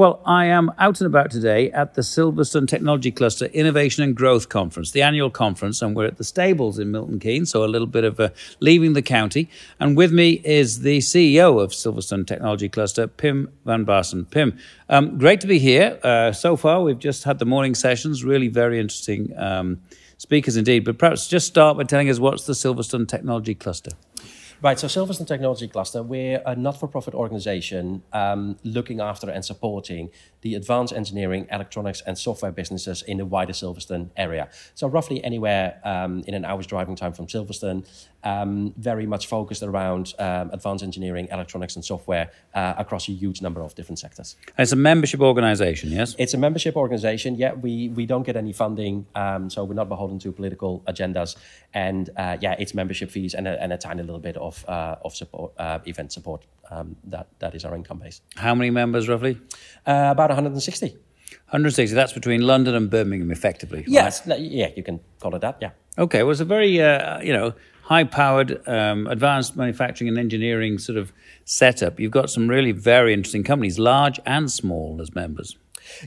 Well, I am out and about today at the Silverstone Technology Cluster Innovation and Growth Conference, the annual conference, and we're at the stables in Milton Keynes, so a little bit of a leaving the county. And with me is the CEO of Silverstone Technology Cluster, Pim van Baarsen. Pim, um, great to be here. Uh, so far, we've just had the morning sessions, really very interesting um, speakers indeed. But perhaps just start by telling us what's the Silverstone Technology Cluster. Right, so Silverstone Technology Cluster, we're a not-for-profit organization um, looking after and supporting the advanced engineering, electronics, and software businesses in the wider Silverstone area. So roughly anywhere um, in an hour's driving time from Silverstone, um, very much focused around um, advanced engineering, electronics, and software uh, across a huge number of different sectors. And it's a membership organization, yes? It's a membership organization. Yeah, we, we don't get any funding, um, so we're not beholden to political agendas. And uh, yeah, it's membership fees and a, and a tiny little bit of, uh, of support, uh, event support. Um, that, that is our income base. How many members roughly? Uh, about 160. 160. That's between London and Birmingham, effectively. Yes, right? yeah, you can call it that. Yeah. Okay. Well, it's a very uh, you know high-powered, um, advanced manufacturing and engineering sort of setup. You've got some really very interesting companies, large and small, as members.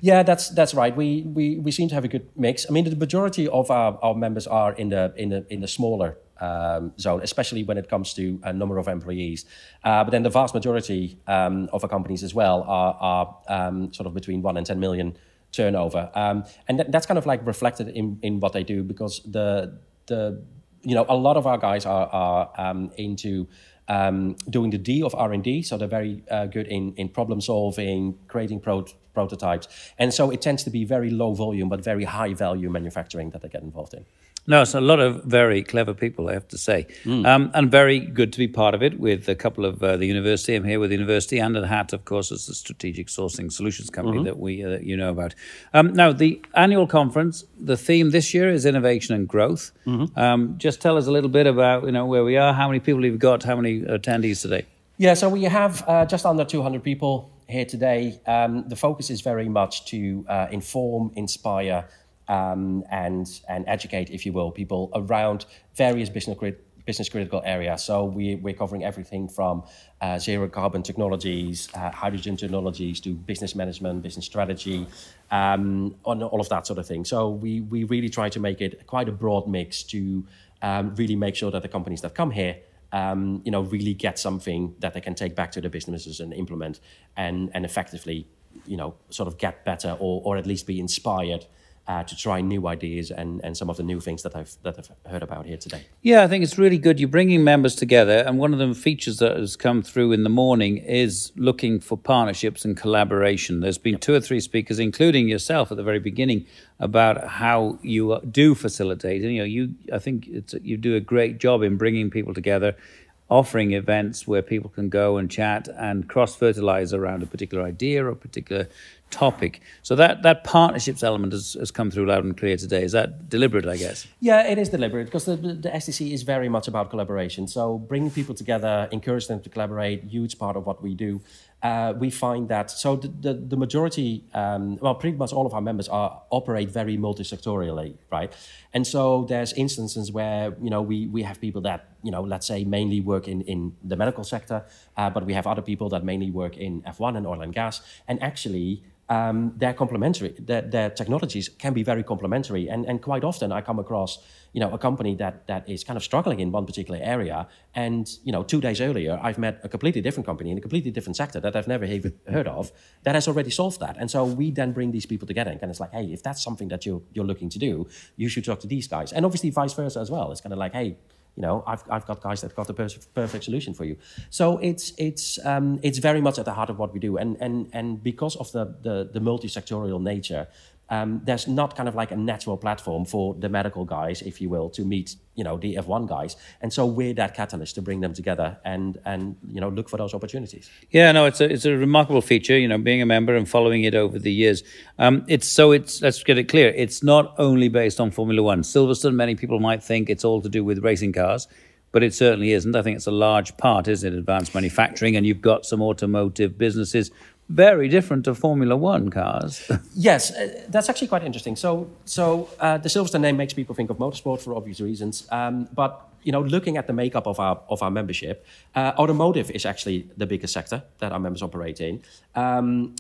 Yeah, that's that's right. We, we we seem to have a good mix. I mean, the majority of our, our members are in the in the in the smaller um, zone, especially when it comes to a number of employees. Uh, but then the vast majority um, of our companies as well are, are um, sort of between one and 10 million turnover. Um, and that, that's kind of like reflected in, in what they do because the, the, you know, a lot of our guys are, are um, into um, doing the D of R&D, so they're very uh, good in, in problem solving, creating pro- prototypes. And so it tends to be very low volume, but very high value manufacturing that they get involved in. No, it's a lot of very clever people, I have to say, mm. um, and very good to be part of it with a couple of uh, the university. I'm here with the university and at Hat, of course, as the strategic sourcing solutions company mm-hmm. that we uh, you know about. Um, now, the annual conference, the theme this year is innovation and growth. Mm-hmm. Um, just tell us a little bit about you know where we are, how many people you've got, how many attendees today. Yeah, so we have uh, just under 200 people here today. Um, the focus is very much to uh, inform, inspire um, and and educate, if you will, people around various business business critical areas. So we, we're covering everything from uh, zero carbon technologies, uh, hydrogen technologies, to business management, business strategy, um, on all of that sort of thing. So we, we really try to make it quite a broad mix to um, really make sure that the companies that come here um, you know, really get something that they can take back to their businesses and implement and, and effectively, you know, sort of get better or, or at least be inspired uh, to try new ideas and, and some of the new things that I've that I've heard about here today. Yeah, I think it's really good. You're bringing members together, and one of the features that has come through in the morning is looking for partnerships and collaboration. There's been yep. two or three speakers, including yourself at the very beginning, about how you do facilitate. And you know, you I think you do a great job in bringing people together offering events where people can go and chat and cross fertilize around a particular idea or a particular topic. So that, that partnerships element has, has come through loud and clear today. Is that deliberate, I guess? Yeah, it is deliberate because the, the STC is very much about collaboration. So bringing people together, encourage them to collaborate, huge part of what we do. Uh, we find that so the, the, the majority, um, well, pretty much all of our members are operate very multi-sectorially, right? And so there's instances where you know we we have people that you know let's say mainly work in in the medical sector, uh, but we have other people that mainly work in F1 and oil and gas, and actually um, they're complementary. Their, their, technologies can be very complementary, and, and quite often I come across, you know, a company that that is kind of struggling in one particular area, and you know, two days earlier I've met a completely different company in a completely different sector that I've never even heard of that has already solved that, and so we then bring these people together, and kind of like, hey, if that's something that you you're looking to do, you should talk to these guys, and obviously vice versa as well. It's kind of like, hey, you know, I've, I've got guys that have got the perfect, perfect solution for you. So it's it's um, it's very much at the heart of what we do, and and and because of the the, the multi-sectorial nature, um, there's not kind of like a natural platform for the medical guys, if you will, to meet you know the F1 guys, and so we're that catalyst to bring them together and and you know look for those opportunities. Yeah, no, it's a it's a remarkable feature. You know, being a member and following it over the years. Um, it's so it's let's get it clear. It's not only based on Formula One. Silverstone. Many people might think it's all to do with racing cars but it certainly isn't. I think it's a large part, isn't it, advanced manufacturing, and you've got some automotive businesses very different to Formula One cars. yes, uh, that's actually quite interesting. So, so uh, the Silverstone name makes people think of motorsport for obvious reasons. Um, but you know, looking at the makeup of our of our membership, uh, automotive is actually the biggest sector that our members operate in. Um,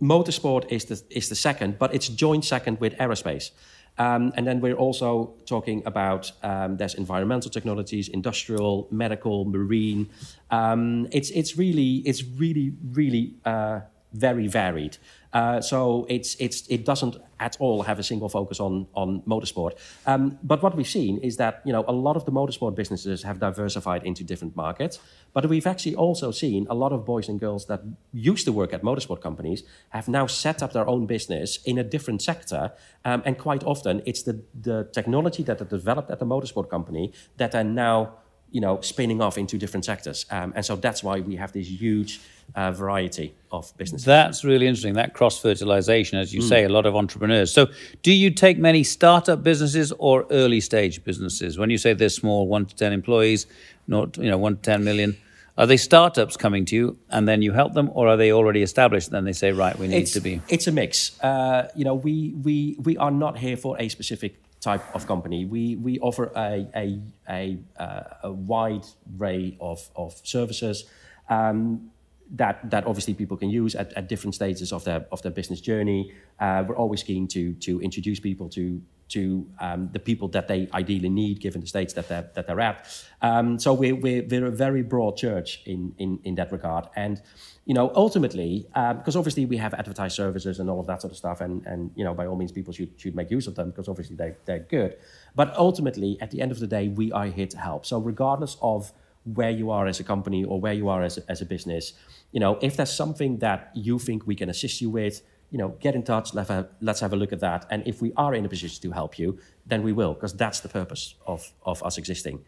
motorsport is the is the second, but it's joint second with aerospace. Um, and then we're also talking about um, there's environmental technologies, industrial, medical, marine. Um, it's it's really it's really really uh, very varied. Uh, so it's, it's, it doesn't at all have a single focus on, on motorsport. Um, but what we've seen is that you know, a lot of the motorsport businesses have diversified into different markets. But we've actually also seen a lot of boys and girls that used to work at motorsport companies have now set up their own business in a different sector. Um, and quite often, it's the, the technology that they developed at the motorsport company that are now you know, spinning off into different sectors. Um, and so that's why we have this huge uh, variety of businesses. That's really interesting, that cross fertilization, as you mm. say, a lot of entrepreneurs. So, do you take many startup businesses or early stage businesses? When you say they're small, one to 10 employees, not, you know, one to 10 million, are they startups coming to you and then you help them, or are they already established and then they say, right, we need it's, to be? It's a mix. Uh, you know, we, we, we are not here for a specific type of company. We, we offer a, a, a, uh, a wide array of, of services. Um, that that obviously people can use at, at different stages of their of their business journey. Uh, we're always keen to to introduce people to to um, the people that they ideally need, given the states that they're that they're at. Um, so we're, we're we're a very broad church in in in that regard, and you know ultimately because um, obviously we have advertised services and all of that sort of stuff, and and you know by all means people should should make use of them because obviously they they're good. But ultimately, at the end of the day, we are here to help. So regardless of where you are as a company or where you are as a, as a business. You know, if there's something that you think we can assist you with, you know, get in touch. Let's have, let's have a look at that. And if we are in a position to help you, then we will, because that's the purpose of, of us existing.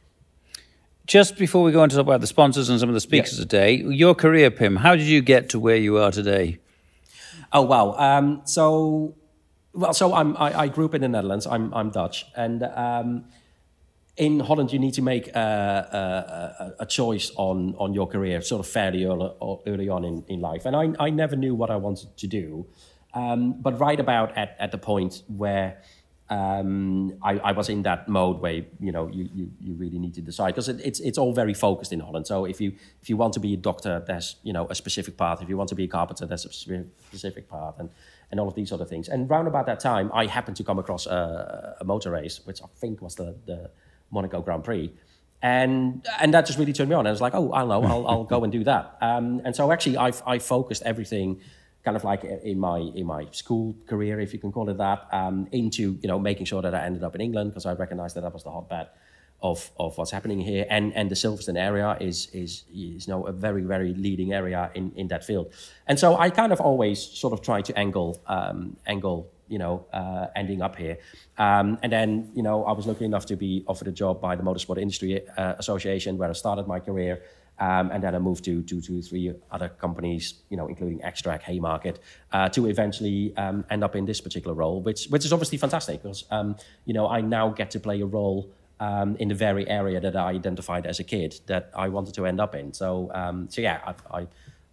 Just before we go on to talk about the sponsors and some of the speakers yes. today, your career, Pim, how did you get to where you are today? Oh wow! Um, so, well, so I'm, I, I, grew up in the Netherlands. I'm, I'm Dutch, and um, in Holland, you need to make a, a, a, choice on, on your career sort of fairly early, early on in, in life. And I, I never knew what I wanted to do. Um, but right about at, at the point where um, I, I, was in that mode where you know you, you, you really need to decide because it, it's it's all very focused in Holland. So if you if you want to be a doctor, there's you know a specific path. If you want to be a carpenter, there's a specific path, and and all of these other things. And round about that time, I happened to come across a, a motor race, which I think was the the Monaco Grand Prix. And, and that just really turned me on. I was like, oh, I know, I'll, I'll go and do that. Um, and so actually, I've, I focused everything kind of like in my in my school career, if you can call it that, um, into you know making sure that I ended up in England because I recognized that that was the hotbed of of what's happening here, and and the Silverstone area is is is you know a very very leading area in in that field, and so I kind of always sort of try to angle um, angle you know, uh, ending up here. Um, and then, you know, I was lucky enough to be offered a job by the Motorsport Industry uh, Association, where I started my career. Um, and then I moved to two, two, three other companies, you know, including Xtrac, Haymarket, uh, to eventually um, end up in this particular role, which which is obviously fantastic because, um, you know, I now get to play a role um, in the very area that I identified as a kid that I wanted to end up in. So, um, so yeah, I, I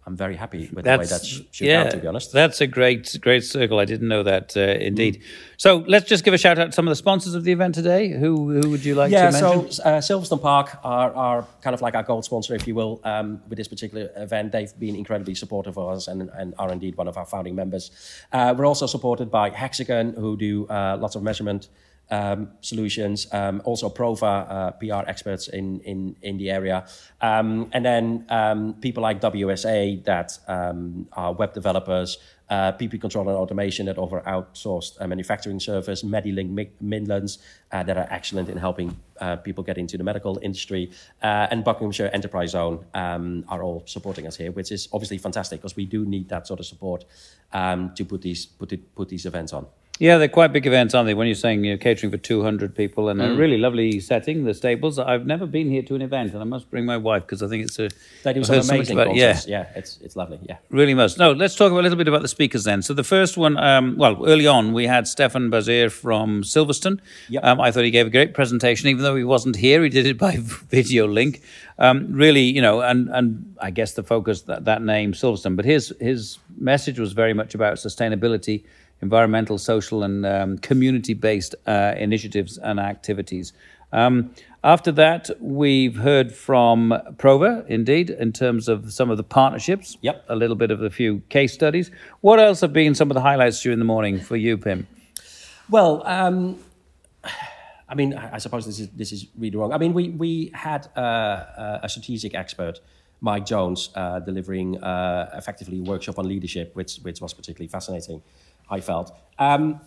I'm very happy with that's, the way that's shook yeah, out, to be honest. That's a great, great circle. I didn't know that uh, indeed. Mm. So let's just give a shout out to some of the sponsors of the event today. Who, who would you like yeah, to mention? so uh, Silverstone Park are, are kind of like our gold sponsor, if you will, um, with this particular event. They've been incredibly supportive of us and, and are indeed one of our founding members. Uh, we're also supported by Hexagon, who do uh, lots of measurement um, solutions, um, also Prova uh, PR experts in, in, in the area. Um, and then um, people like WSA that um, are web developers, uh, PP Control and Automation that offer outsourced uh, manufacturing service, Medilink Midlands uh, that are excellent in helping uh, people get into the medical industry, uh, and Buckinghamshire Enterprise Zone um, are all supporting us here, which is obviously fantastic because we do need that sort of support to put these, put, it, put these events on. Yeah, they're quite big events, aren't they? When you're saying you're catering for 200 people and mm. a really lovely setting, the stables. I've never been here to an event, and I must bring my wife because I think it's a. They do some amazing about, Yeah, yeah, it's it's lovely. Yeah, really must. No, let's talk a little bit about the speakers then. So the first one, um, well, early on we had Stefan Bazir from Silverstone. Yep. Um, I thought he gave a great presentation, even though he wasn't here. He did it by video link. Um, really, you know, and and I guess the focus that that name Silverstone, but his his message was very much about sustainability environmental, social, and um, community based uh, initiatives and activities. Um, After that, we've heard from Prova, indeed, in terms of some of the partnerships. Yep. A little bit of a few case studies. What else have been some of the highlights during the morning for you, Pim? Well, um, I mean, I suppose this is this is really wrong. I mean, we we had uh, a strategic expert, Mike Jones, uh, delivering uh, effectively a workshop on leadership, which which was particularly fascinating. I felt. Um,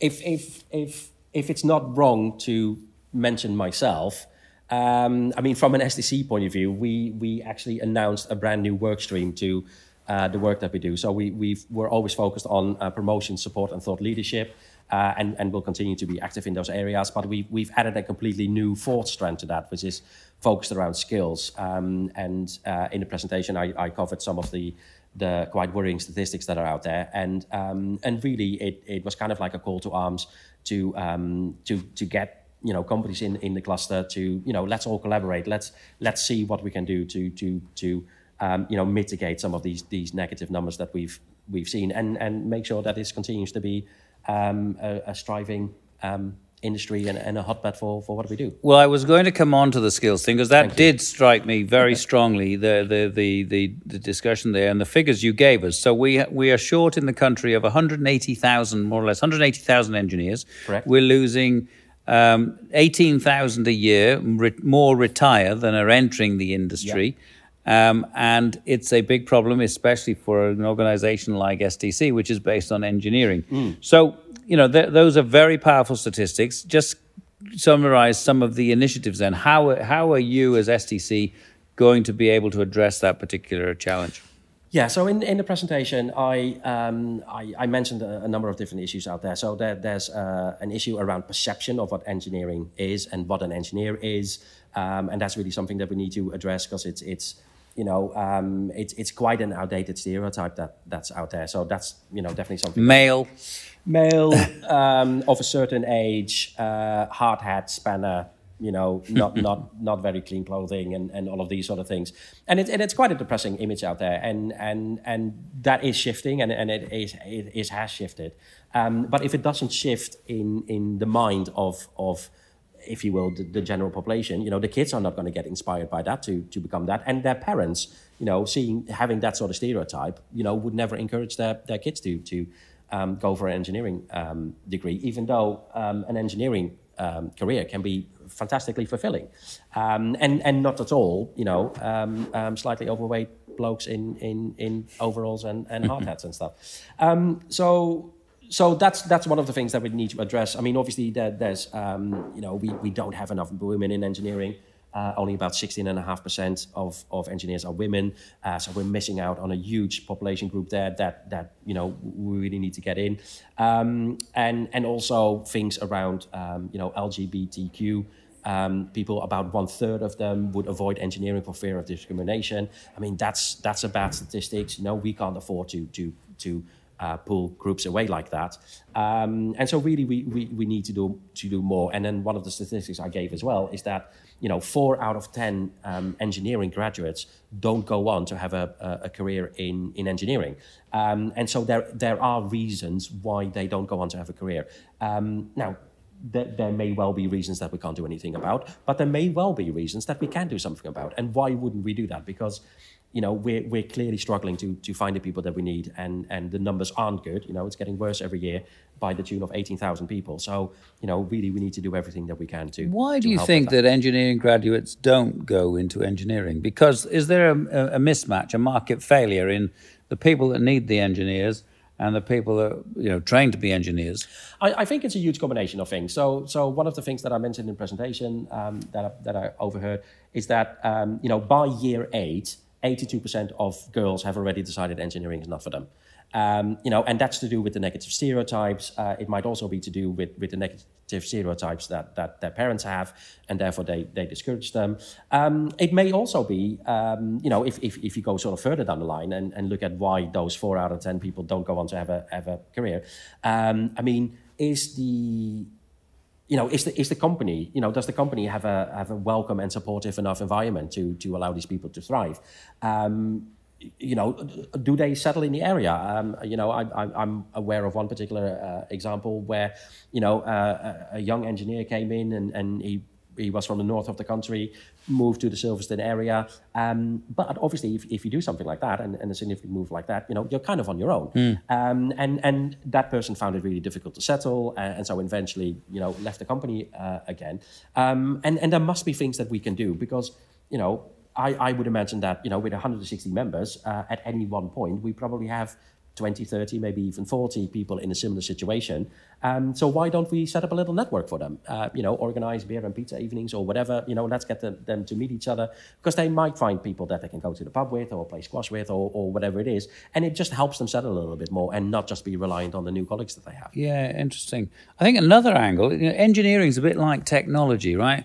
if if if if it's not wrong to mention myself, um, I mean, from an STC point of view, we we actually announced a brand new work stream to uh, the work that we do. So we we we're always focused on uh, promotion, support, and thought leadership. Uh, and, and we'll continue to be active in those areas. But we, we've added a completely new fourth strand to that, which is focused around skills. Um, and uh, in the presentation, I, I covered some of the, the quite worrying statistics that are out there. And, um, and really, it, it was kind of like a call to arms to, um, to, to get you know companies in, in the cluster to you know let's all collaborate let's let's see what we can do to to to um, you know mitigate some of these these negative numbers that we've we've seen and and make sure that this continues to be um, a, a striving um, industry and, and a hotbed for, for what we do. Well, I was going to come on to the skills thing because that did strike me very strongly. The, the the the the discussion there and the figures you gave us. So we we are short in the country of 180,000 more or less 180,000 engineers. Correct. We're losing. Um, 18,000 a year re- more retire than are entering the industry. Um, and it's a big problem, especially for an organization like STC, which is based on engineering. So, you know, th- those are very powerful statistics. Just summarize some of the initiatives then. How, how are you as STC going to be able to address that particular challenge? Yeah, so in, in the presentation, I, um, I, I mentioned a, a number of different issues out there. So there, there's uh, an issue around perception of what engineering is and what an engineer is, um, and that's really something that we need to address because it's it's you know um, it's it's quite an outdated stereotype that that's out there. So that's you know definitely something. Male. Male um, of a certain age, uh, hard hat, spanner, you know, not not not very clean clothing and, and all of these sort of things. And it's and it's quite a depressing image out there, and and and that is shifting, and, and it is it is has shifted. Um, but if it doesn't shift in in the mind of of if you will, the, the general population, you know, the kids are not going to get inspired by that to to become that, and their parents, you know, seeing having that sort of stereotype, you know, would never encourage their their kids to to um, go for an engineering um, degree, even though um, an engineering um, career can be fantastically fulfilling, um, and and not at all, you know, um, um, slightly overweight blokes in in in overalls and and hard hats and stuff. Um, so so that's that's one of the things that we need to address. I mean, obviously, there, there's um, you know we, we don't have enough women in engineering. Uh, only about 16.5% of, of engineers are women. Uh, so we're missing out on a huge population group there that, that you know, we really need to get in. Um, and, and also things around, um, you know, LGBTQ um, people, about one third of them would avoid engineering for fear of discrimination. I mean, that's, that's a bad statistics. You know, we can't afford to, to, to uh, pull groups away like that. Um, and so really we, we, we need to do, to do more. And then one of the statistics I gave as well is that, you know, four out of 10 um, engineering graduates don't go on to have a, a, career in, in engineering. Um, and so there, there are reasons why they don't go on to have a career. Um, now, there may well be reasons that we can't do anything about, but there may well be reasons that we can do something about. And why wouldn't we do that? Because you know we're, we're clearly struggling to, to find the people that we need, and, and the numbers aren't good. You know, it's getting worse every year by the tune of 18,000 people. So, you know, really we need to do everything that we can to. Why do to you think with that engineering graduates don't go into engineering? Because is there a, a, a mismatch, a market failure in the people that need the engineers and the people that you know trained to be engineers? I, I think it's a huge combination of things. So, so one of the things that I mentioned in presentation um, that, I, that I overheard is that, um, you know, by year eight, 82% of girls have already decided engineering is not for them. Um, you know, and that's to do with the negative stereotypes. Uh, it might also be to do with, with the negative stereotypes that, that their parents have, and therefore they, they discourage them. Um, it may also be, um, you know, if, if, if you go sort of further down the line and, and look at why those four out of 10 people don't go on to have a, have a career. Um, I mean, is the you know, is the is the company, you know, does the company have a have a welcome and supportive enough environment to to allow these people to thrive? Um, you know, do they settle in the area? Um, you know, I, I'm aware of one particular uh, example where, you know, uh, a, a young engineer came in and, and he he was from the north of the country, moved to the Silverstone area. Um, but obviously, if, if you do something like that and, and a significant move like that, you know, you're kind of on your own. Mm. Um, and and that person found it really difficult to settle, and, and so eventually, you know, left the company uh, again. Um, and and there must be things that we can do because, you know, I, I would imagine that you know with 160 members uh, at any one point, we probably have 20, 30, maybe even 40 people in a similar situation. Um, so why don't we set up a little network for them? Uh, you know, organize beer and pizza evenings or whatever. You know, let's get them, them to meet each other because they might find people that they can go to the pub with or play squash with or, or whatever it is. And it just helps them settle a little bit more and not just be reliant on the new colleagues that they have. Yeah, interesting. I think another angle, you know, engineering is a bit like technology, right?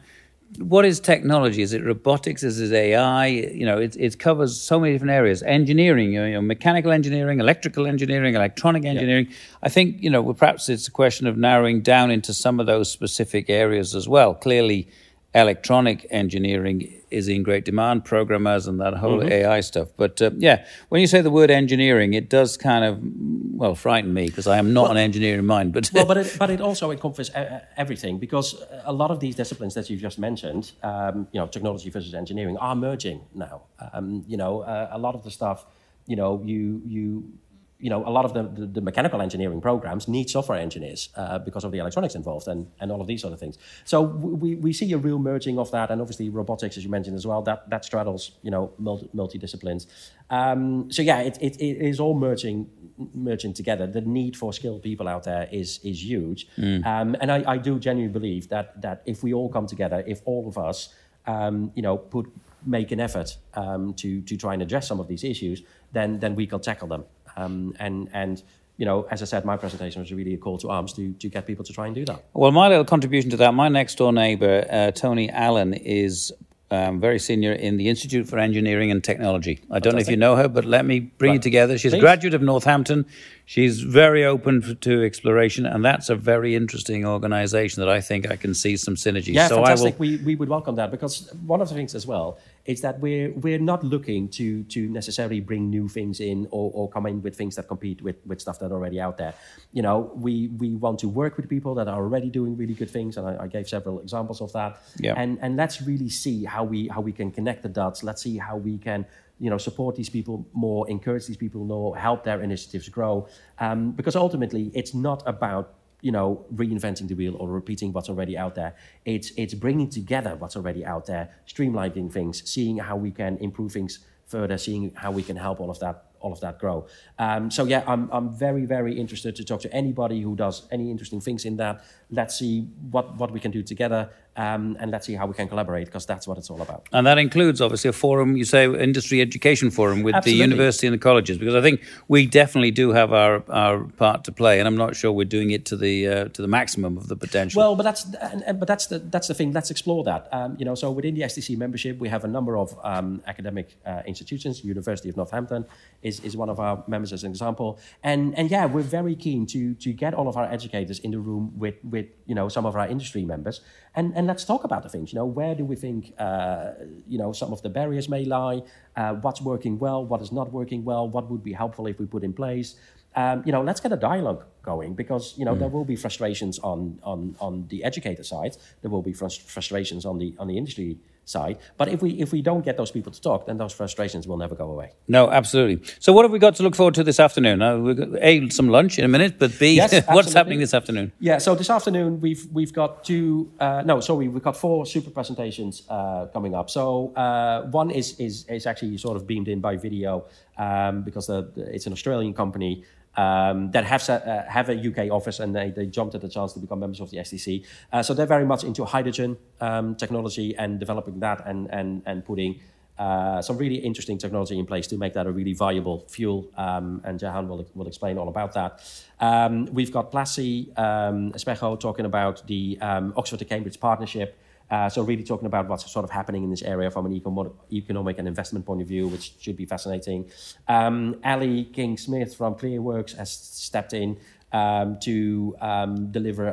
What is technology? Is it robotics? Is it AI? You know, it, it covers so many different areas. Engineering, you know, mechanical engineering, electrical engineering, electronic engineering. Yeah. I think, you know, perhaps it's a question of narrowing down into some of those specific areas as well. Clearly, electronic engineering is in great demand, programmers and that whole mm-hmm. AI stuff. But uh, yeah, when you say the word engineering, it does kind of well frighten me because I am not well, an engineer in mind. But well, but it, but it also encompasses everything because a lot of these disciplines that you've just mentioned, um, you know, technology versus engineering, are merging now. Um, you know, uh, a lot of the stuff, you know, you you you know, a lot of the, the, the, mechanical engineering programs need software engineers uh, because of the electronics involved and, and all of these sort of things. So we, we see a real merging of that, and obviously robotics, as you mentioned as well, that, that straddles, you know, multi, multi-disciplines. Um, so yeah, it, it, it is all merging merging together. The need for skilled people out there is is huge, mm. um, and I, I do genuinely believe that that if we all come together, if all of us, um, you know, put make an effort um, to to try and address some of these issues, then then we can tackle them. Um, and and you know, as I said, my presentation was really a call to arms to, to get people to try and do that. Well, my little contribution to that, my next door neighbour, uh, Tony Allen, is um, very senior in the Institute for Engineering and Technology. I Fantastic. don't know if you know her, but let me bring right. you together. She's Please. a graduate of Northampton. She's very open for, to exploration, and that's a very interesting organisation that I think I can see some synergy. Yeah, so fantastic. Will... We, we would welcome that because one of the things as well is that we're we're not looking to to necessarily bring new things in or, or come in with things that compete with, with stuff that's already out there. You know, we we want to work with people that are already doing really good things, and I, I gave several examples of that. Yeah. And and let's really see how we how we can connect the dots. Let's see how we can you know support these people more, encourage these people more, help their initiatives grow. Um, because ultimately, it's not about you know, reinventing the wheel or repeating what's already out there. It's it's bringing together what's already out there, streamlining things, seeing how we can improve things further, seeing how we can help all of that all of that grow. Um, so yeah, I'm, I'm very, very interested to talk to anybody who does any interesting things in that. Let's see what, what we can do together um, and let's see how we can collaborate because that's what it's all about. And that includes obviously a forum, you say industry education forum with Absolutely. the university and the colleges because I think we definitely do have our, our part to play and I'm not sure we're doing it to the uh, to the maximum of the potential. Well, but that's but that's the that's the thing. Let's explore that. Um, you know, so within the STC membership, we have a number of um, academic uh, institutions. University of Northampton is, is one of our members as an example. And, and yeah, we're very keen to, to get all of our educators in the room with, with you know, some of our industry members. And, and let's talk about the things, you know, where do we think, uh, you know, some of the barriers may lie? Uh, what's working well? What is not working well? What would be helpful if we put in place? Um, you know, let's get a dialogue going because you know mm. there will be frustrations on on on the educator side. There will be frust- frustrations on the on the industry side. But if we if we don't get those people to talk, then those frustrations will never go away. No, absolutely. So what have we got to look forward to this afternoon? Uh, we've got a some lunch in a minute, but b yes, what's happening this afternoon? Yeah, so this afternoon we've we've got two. Uh, no, sorry, we've got four super presentations uh, coming up. So uh, one is is is actually sort of beamed in by video um, because the, the, it's an Australian company um, that have, uh, have a UK office and they, they jumped at the chance to become members of the STC. Uh, so they're very much into hydrogen um, technology and developing that and, and, and putting uh, some really interesting technology in place to make that a really viable fuel. Um, and Jahan will, will explain all about that. Um, we've got Plassi um, Espejo talking about the um, Oxford to Cambridge partnership. Uh, so really talking about what's sort of happening in this area from an econ- economic and investment point of view, which should be fascinating. Um, Ali King Smith from ClearWorks has stepped in um, to um, deliver a,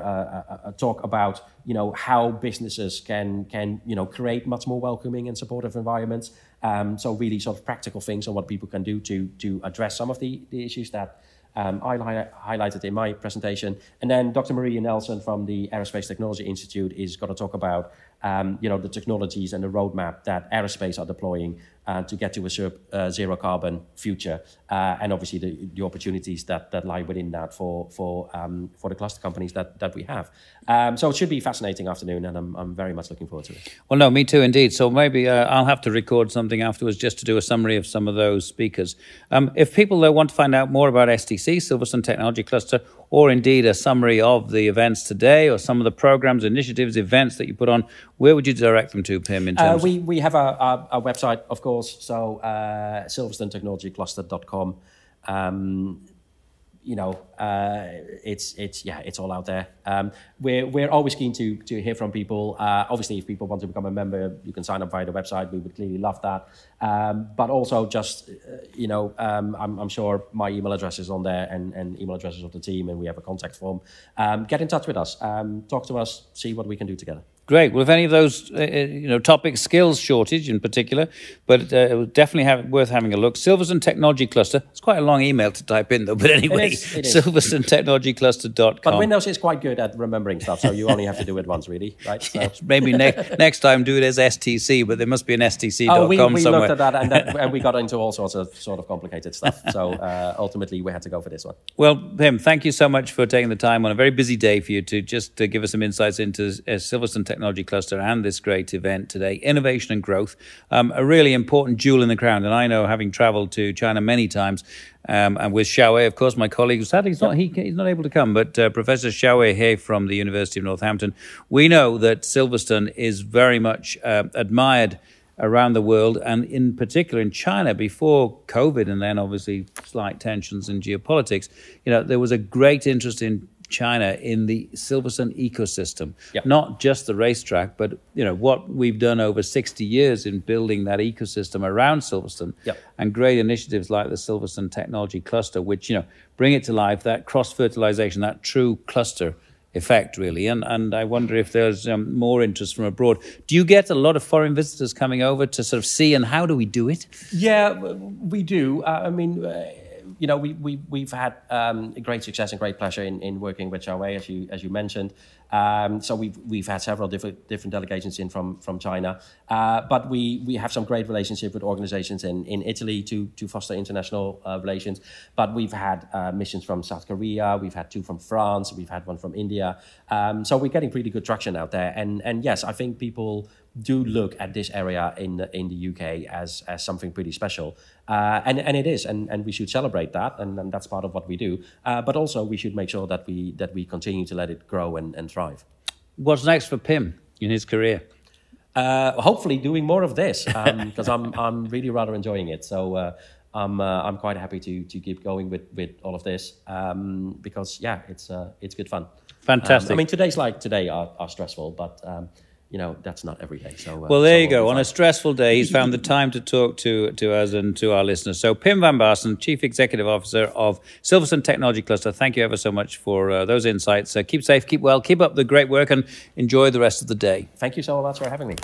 a, a, talk about you know how businesses can can you know create much more welcoming and supportive environments. Um, so really sort of practical things on what people can do to to address some of the, the issues that um, I hi- highlighted in my presentation. And then Dr. Maria Nelson from the Aerospace Technology Institute is going to talk about um, you know, the technologies and the roadmap that aerospace are deploying uh, to get to a zero, uh, zero carbon future, uh, and obviously the, the opportunities that, that lie within that for for um, for the cluster companies that, that we have. Um, so it should be a fascinating afternoon, and I'm, I'm very much looking forward to it. Well, no, me too, indeed. So maybe uh, I'll have to record something afterwards just to do a summary of some of those speakers. Um, if people though want to find out more about STC, Silverstone Technology Cluster, or indeed a summary of the events today, or some of the programs, initiatives, events that you put on, where would you direct them to, Pim? In Uh, terms, we, we have a website, of course, so uh, silverstone-technology-cluster.com. Um, you know, uh, it's it's yeah, it's all out there. Um, we're we're always keen to to hear from people. Uh, obviously, if people want to become a member, you can sign up via the website. We would clearly love that. Um, but also, just uh, you know, um, I'm, I'm sure my email address is on there, and, and email addresses of the team, and we have a contact form. Um, get in touch with us. Um, talk to us. See what we can do together. Great. Well, if any of those, uh, uh, you know, topics, skills shortage in particular, but uh, it was definitely have, worth having a look. Silverstone Technology Cluster. It's quite a long email to type in, though. But anyway, is, it is. silverstone-technologycluster.com. But Windows is quite good at remembering stuff, so you only have to do it once, really, right? So. Maybe ne- next time do it as STC, but there must be an STC.com Oh, we, we somewhere. looked at that and, that and we got into all sorts of sort of complicated stuff. So uh, ultimately, we had to go for this one. Well, Pim, thank you so much for taking the time on a very busy day for you to just uh, give us some insights into uh, Silverstone Technology Cluster and this great event today, innovation and growth, um, a really important jewel in the crown. And I know, having travelled to China many times, um, and with Xiaowei, of course, my colleague, sadly he's not, he, he's not able to come, but uh, Professor Xiaowei He from the University of Northampton, we know that Silverstone is very much uh, admired around the world, and in particular in China before COVID, and then obviously slight tensions in geopolitics. You know, there was a great interest in China in the Silverstone ecosystem, Yep. not just the racetrack, but you know what we've done over 60 years in building that ecosystem around Silverstone, Yep. and great initiatives like the Silverstone Technology Cluster, which you know bring it to life. That cross fertilization, that true cluster effect, really. And and I wonder if there's um, more interest from abroad. Do you get a lot of foreign visitors coming over to sort of see, and how do we do it? Yeah, we do. Uh, I mean, uh, you know, we, we, we've had um, great success and great pleasure in, in working with Xiaowei, as you, as you mentioned. Um, so we've, we've had several different, different delegations in from, from China. Uh, but we, we have some great relationship with organizations in, in Italy to, to foster international uh, relations. But we've had uh, missions from South Korea, we've had two from France, we've had one from India. Um, so we're getting pretty good traction out there. And, and yes, I think people do look at this area in the, in the UK as, as something pretty special. Uh, and, and it is, and, and we should celebrate that, and, and that's part of what we do. Uh, but also, we should make sure that we, that we continue to let it grow and, and thrive. What's next for Pim in his career? Uh, hopefully, doing more of this, because I'm, I'm really rather enjoying it. So uh, I'm, uh, I'm quite happy to, to keep going with, with all of this, um, because, yeah, it's, uh, it's good fun. Fantastic. Um, I mean, today's like today are, are stressful, but um, you know that's not every day. So uh, Well, there so you go. On a stressful day, he's found the time to talk to, to us and to our listeners. So, Pim van Baarsen, Chief Executive Officer of Silverstone Technology Cluster, thank you ever so much for uh, those insights. Uh, keep safe, keep well, keep up the great work, and enjoy the rest of the day. Thank you so much for having me.